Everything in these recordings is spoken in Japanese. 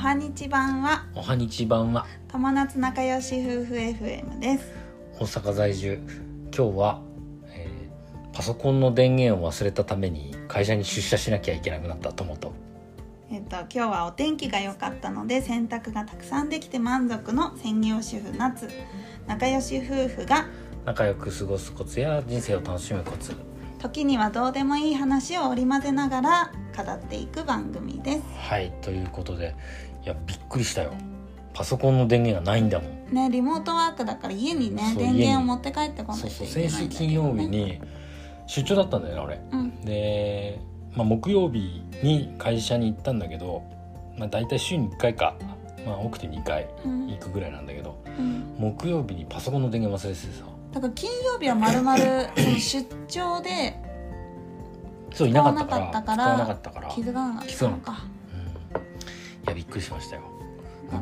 はにち版はおはにち版は友達仲良し夫婦 FM です。大阪在住。今日は、えーパソコンの電源を忘れたために会社に出社しなきゃいけなくなった友とえっと今日はお天気が良かったので洗濯がたくさんできて満足の専業主婦夏。仲良し夫婦が仲良く過ごすコツや人生を楽しむコツ。時にはどうでもいい話を織り交ぜながら語っていく番組です。はいということでいやびっくりしたよ。パソコンの電源がないんだもん。ねリモートワークだから家にねそう電源を持って帰ってこないといけ先週ないんだけど、ね、金曜日に出張だったんだよね俺うん。で、まあ、木曜日に会社に行ったんだけど、まあ、大体週に1回か、まあ、多くて2回うん。行くぐらいなんだけどうん。木曜日にパソコンの電源忘れててさ。だから金曜日はまるまるその出張でそういなかったから。使わなかったから使わなかったから。気づかなかったのかやびっくりしましたよ。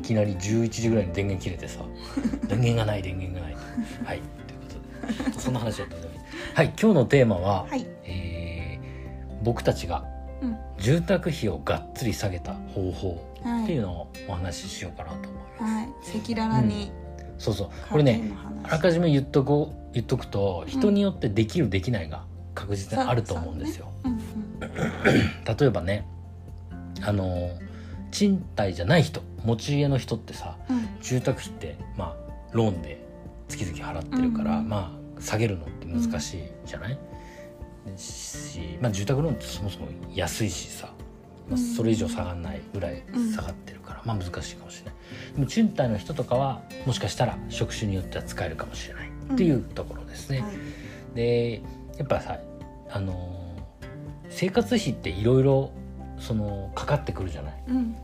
いきなり11時ぐらいに電源切れてさ 電源がない電源がない。はい。ということでそんな話だったんではい。今日のテーマは、はい。えー僕たちがうん。住宅費をがっつり下げた方法はい。っていうのをお話ししようかなと思います、はい。赤裸々にそうそう。これねあらかじめ言っとこう言っとくと人によってできるできないが確実にあると思うんですよ、うん例えばねあの賃貸じゃない人持ち家の人ってさうん。うん住宅費ってまあローンで月々払ってるから、うんうんまあ下げるのって難しいじゃない、し、まあ、住宅ローンってそもそも安いしさ、まあ、うん。それ以上下がんないぐらい下がってるから、まあ難しいかもしれない。でも賃貸の人とかはもしかしたら職種によっては使えるかもしれないっていうところですね、はい。でやっぱさあの生活費っていろいろそのかかってくるじゃない？うん。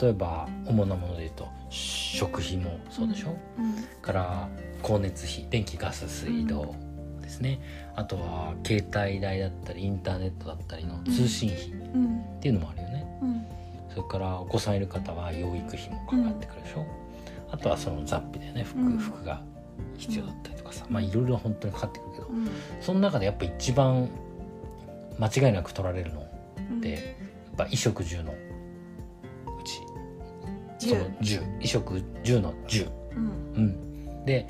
例えば主なもので言うと食費もそうでしょ、うん。から光熱費電気ガス水道ですね、あとは携帯代だったりインターネットだったりの通信費っうん。ていうのもあるよね、うん。それからお子さんいる方は養育費もかかってくるでしょ、あとはその雑費だよね。服,、うん。服が必要だったりとかさ。まあいろいろ本当にかかってくるけど、うん。その中でやっぱ一番間違いなく取られるのっぱ衣食住のうち。そ十の10衣食住の10うん。うん、で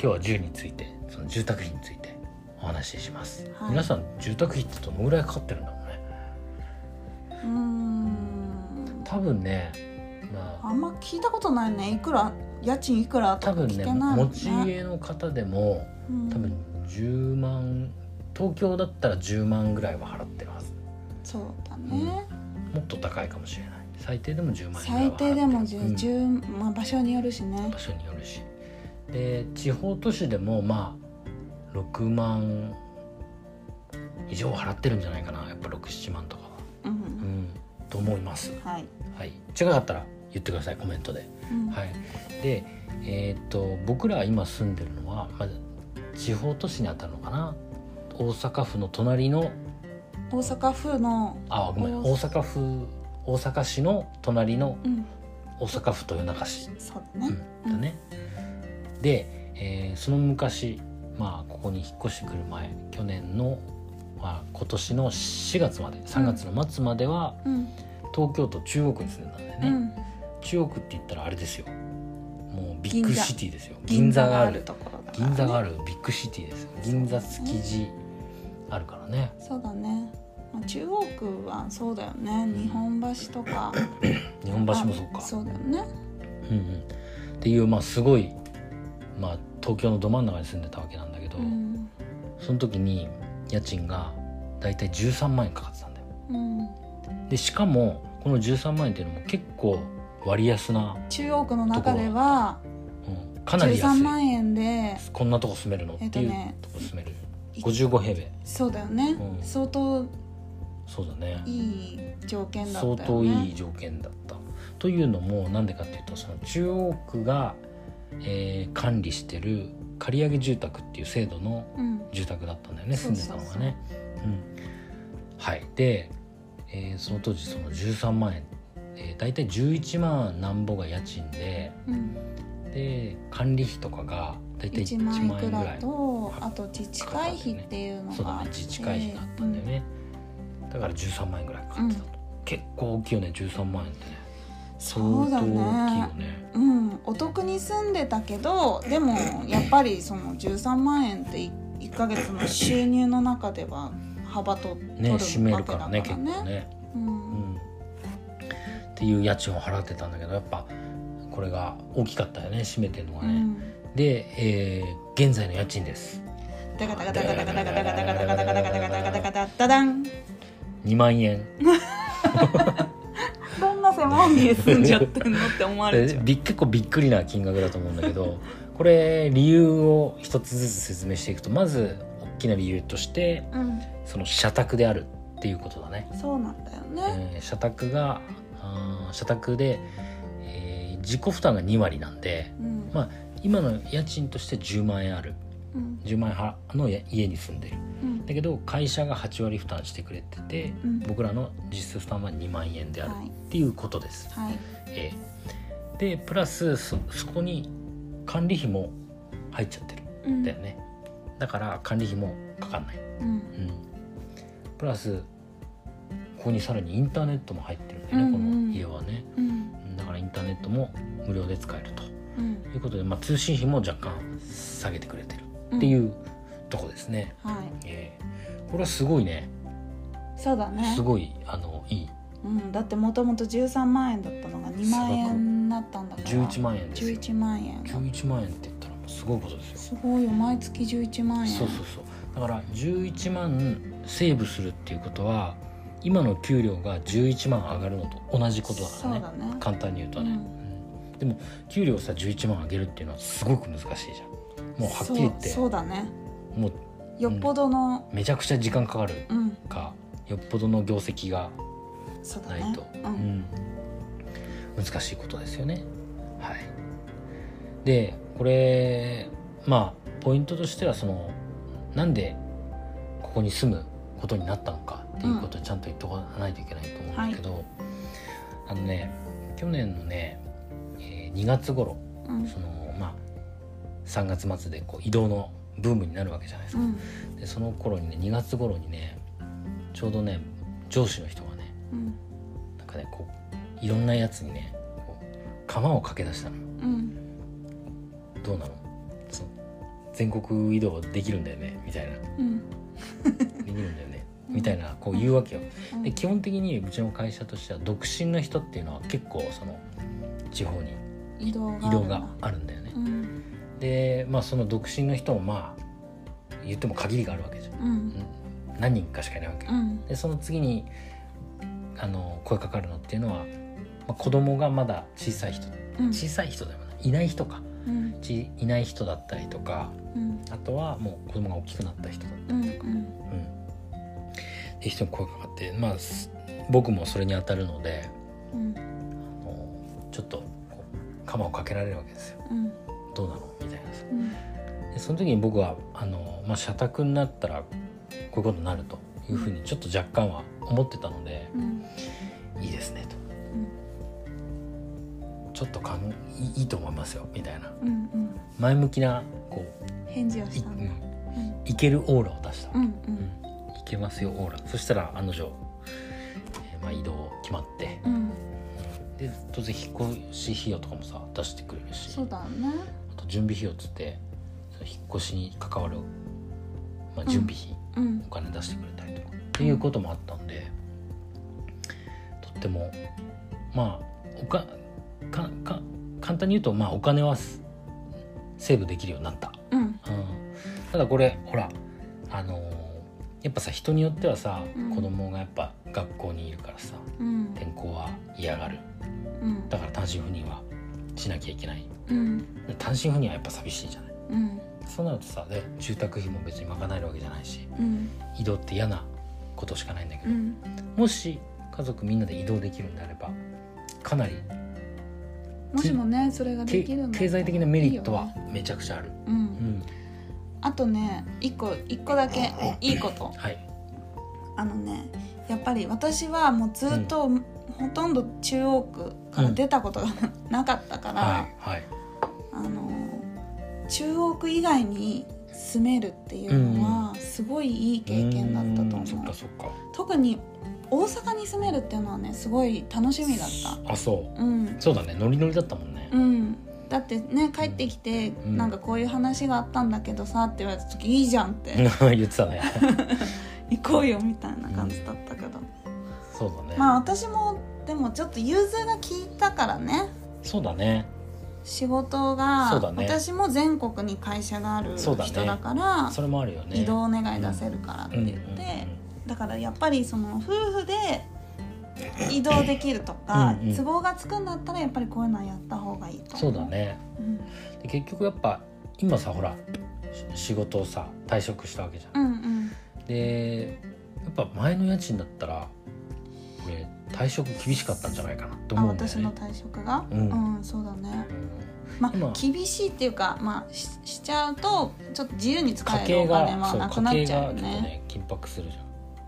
今日は10についてその住宅費についてお話しします、はい。皆さん住宅費ってどのぐらいかかってるんだろうね。うーん。多分ねまあ。あんま聞いたことないね。いくら家賃いくらとか多分ね聞けないも持ちんね家の方でもうん。多分10万東京だったら10万ぐらいは払ってるはず。そうだねもっと高いかもしれない。最低でも10万円ぐらい最低でもうん。10、10まあ場所によるしね。場所によるし。で地方都市でもまあ6万以上払ってるんじゃないかな。やっぱ67万とかは。ううん。ん。と思います。はい。はい。違かったら言ってください。コメントで。うん。はい。でえーっと僕ら今住んでるのは、まあ、地方都市にあたるのかな。大阪府の隣の大阪府のあごめん。大大阪府大阪市の隣のうん。大阪府豊中市。そうだね。うん。だね。で、えーその昔まあここに引っ越してくる前去年の、まあ、今年の4月まで3月の末までは、うん。東京都中央区に住んでたんだよね、うん。中央区って言ったらあれですよ。もうビッグシティですよ。銀座があるところだからね。銀座があるビッグシティですよ。銀座築地あるからね。そうだねまあ中央区はそうだよね。日本橋とか。日本橋もそうか。あそうだよね。うんうん、っていうまあすごい、まあ、東京のど真ん中に住んでたわけなんだけど、うん。その時に家賃がだいたい13万円かかってたんだよ。うん。でしかもこの13万円っていうのも結構割安な、中央区の中ではうん、かなり安13い万円でこんなとこ住めるの？っていうとえっとねこ住める、55平米。そうだよね、うん。相当そうだね。いい条件だったよ相ね当いい条件だった。というのもなんでかっていうとその中央区が、えー管理してる借り上げ住宅っていう制度のうん。住宅だったんだよねそう住んそう。そうでたのがね。うん、はい。で、えーその当時その13万円、えー、大体11万なんぼが家賃でうん、で管理費とかが大体1 1万万円ぐらいとあと自治会費っていうのそうだがあって。ね自治会費があったんだよね、だから13万円ぐらいかかってたと、結構大きいよね13万円ってね。そうだ相当大きいよね。ねうん。お得に住んでたけどでもやっぱりその13万円って1ヶ月の収入の中では幅と取ねる占めるからね結構ね。ね、ううん。ん、っていう家賃を払ってたんだけどやっぱこれが大きかったよね占めてるのがね、うん。で、えー現在の家賃です。ダカダカダカダカダカダカダカダカダカダカダカダカダカダダダン2万円。どんな狭い家住んじゃってんのって思われちゃう。び結構びっくりな金額だと思うんだけどこれ理由を一つずつ説明していくとまず大きな理由としてうん、その社宅であるっていうことだね、そうなんだよね。えー社宅が社宅で、えー自己負担が2割なんでうん、まあ今の家賃として10万円ある。うん、10万円はの家家に住んでる。うん、だけど会社が8割負担してくれてて、うん。僕らの実質負担は2万円であるはい。っていうことです。はい、ええ。でプラスそそこに管理費も入っちゃってる。うん。んだよね、だから管理費もかかんない、うん、うん、プラスここにさらにインターネットも入ってるんだよね、うんうん。この家はね。うん、うん。だからインターネットも無料で使えると。うん、いうことで、まあ、通信費も若干下げてくれてるっていうとこですね、はい、ええ。これはすごいね。そうだね。す。ごいあのいい。うん、だってもともと13万円だったのが2万円になったんだから。11万円ですよ。11万円。11万円って言ったらすごいことですよ。すごいよ、毎月11万円。そうそうそう。だから11万セーブするっていうことは今の給料が11万上がるのと同じことだからね。そうだね。簡単に言うとね、うん。うん。でも給料さ11万上げるっていうのはすごく難しいじゃんもうはっきり言って。そうだね。もうよっぽどの、めちゃくちゃ時間かかるうん、かよっぽどの業績がそうだね。ないと、。う、うん。ん難しいことですよね。はい、でこれまあポイントとしてはそのなんでここに住むことになったのかっていうことをちゃんと言っておかないといけないと思うんだけど、あのね去年のね、えー2月頃うん、そのまあ3月末でこう移動のブームになるわけじゃないですか。うん、でその頃にね2月頃にねちょうどね上司の人がねうん、なんかねこういろんなやつにね釜をかけ出したの。うん、どうなの？全国移動できるんだよねみたいな。うん、できるんだよね みたいなこう言うわけよ。うん。で基本的にうちの会社としては独身の人っていうのは結構その地方に移動がある移動があるんだよね。うん、でまあその独身の人もまあ言っても限りがあるわけじゃん。うん、うん。何人かしかいないわけ。うん、でその次にあの声かかるのっていうのは、まあ、子供がまだ小さい人。うん、小さい人でもな。いいない人か。うん、ちいない人だったりとかうん、あとはもう子供が大きくなった人だったりとか、うんっていう人に声かかってまあす僕もそれに当たるのでうん、あのちょっと鎌をかけられるわけですよ。うん、どうなの？みたいなさ。うん、でその時に僕はあの、まあ、社宅になったらこういうことになるというふうにちょっと若干は思ってたので、うん、いいですねと、ちょっとかんいいと思いますよみたいな。うん、うん、前向きなこ返事をしたんだ。うん、いけるオーラを出した、うん、うん、いけますよオーラ。そしたら案の定、えーまあ、移動決まって、うん、で当然引っ越し費用とかもさ出してくれるし。そうだね。あと準備費用っつってその引っ越しに関わる、まあ、準備費、うん。お、金出してくれたりとかっていうこともあったんでとってもまあおかかか簡単に言うと、まあ、お金はスセーブできるようになった、うん、うん、ただこれほらあのーやっぱさ人によってはさ、うん。子供がやっぱ学校にいるからさうん、転校は嫌がる。うん、だから単身赴任はしなきゃいけない。うん、で単身赴任はやっぱ寂しいじゃない。うん、そうなるとさで住宅費も別に賄えるわけじゃないしうん、移動って嫌なことしかないんだけど、うん、もし家族みんなで移動できるんであればかなりもしもね、それがけできる経済的なメリットはめちゃくちゃある。う、うん。ん、あとね、一個、一個だけい。いこと。はい、あのね、やっぱり私はもうずっと、ほとんど中央区から出たことがなかったから、はい、はい、あの中央区以外に住めるっていうのはすごいいい経験だったと思う、んそっかそっか。特に大阪に住めるっていうのはねすごい楽しみだった。あそう。うん。そうだね。ノリノリだったもんね。うん。だってね帰ってきて、ん。なんかこういう話があったんだけどさって言われた時いいじゃんって。言ってたね。行こうよみたいな感じだったけど、そうだね、まあ私もでもちょっと融通が効いたからね。そうだね。仕事が、そうだね。私も全国に会社がある人だからそれもあるよね。移動願い出せるからって言って、だからやっぱりその夫婦で 移動できるとか、うんうん。都合がつくんだったらやっぱりこういうのはやった方がいいと思そうだ、ね。うん、で結局やっぱ今さほらし仕事をさ退職したわけじゃん、うんうん。でやっぱ前の家賃だったら退職厳しかったんじゃないかなってあ思うんだよね。私の退職が？ううんん、そうだね。ま今あ厳しいっていうかまあししちゃうとちょっと自由に使えるお金はなくなっちゃうよね。ね緊迫するじゃ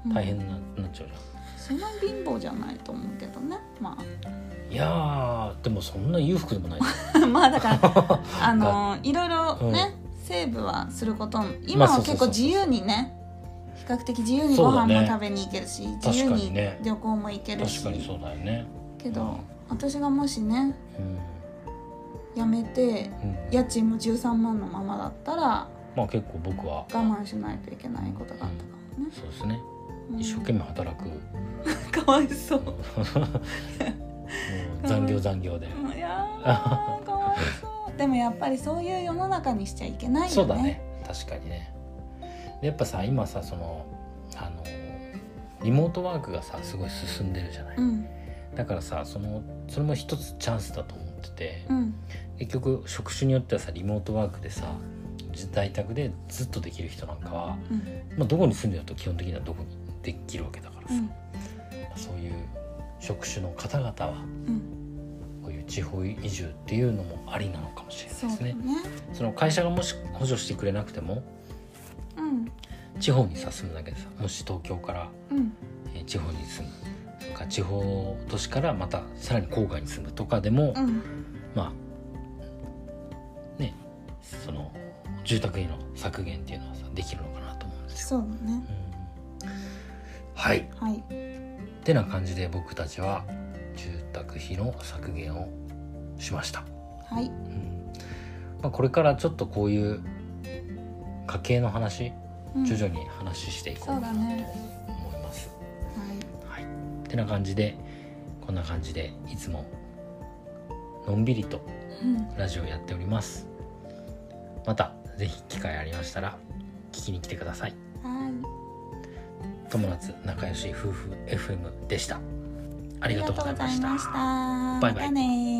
うん。ん大変な,、なっちゃうじそん。な貧乏じゃないと思うけどね。まゃんいやーでもそんな裕福でもない。あ まあだから あのいろいろね、セーブはすることも今は結構自由にね比較的自由にご飯も食べに行けるし、自由に旅行も行けるし。確かにそうだよね。けど私がもしねうん、辞めてうん。家賃も13万のままだったらまあ結構僕は我慢しないといけないことがあったかもね、そうですね。うん。一生懸命働く、かわいそう。残業残業で、いやーかわいそう。でもやっぱりそういう世の中にしちゃいけないよね。そうだね。確かにね。でやっぱさ今さそのあのリモートワークがさすごい進んでるじゃない、うん。だからさそのそれも一つチャンスだと思ってて、うん。結局職種によってはさリモートワークでさ在宅でずっとできる人なんかは、うん。まあ、どこに住んでると基本的にはどこにできるわけだからさ、うん。そういう職種の方々はうん。こういう地方移住っていうのもありなのかもしれないですね。そね。その会社がもし補助してくれなくてもうん地方にさ住むだけでさもし東京から、うん。えー地方に住む。それから地方都市からまたさらに郊外に住むとかでも、うん。まあねその住宅費の削減っていうのはさできるのかなと思うんですよ。そうだね。うん。はい。はい。てな感じで僕たちは住宅費の削減をしました。はい。うん。まあ、これからちょっとこういう家計の話うん徐々に話していこうかなと思います。はいはい、てな感じでこんな感じでいつものんびりとうんラジオやっております。またぜひ機会ありましたら聞きに来てください。はい友達仲良し夫婦 FM でした。あありがとうございました。したバイバイ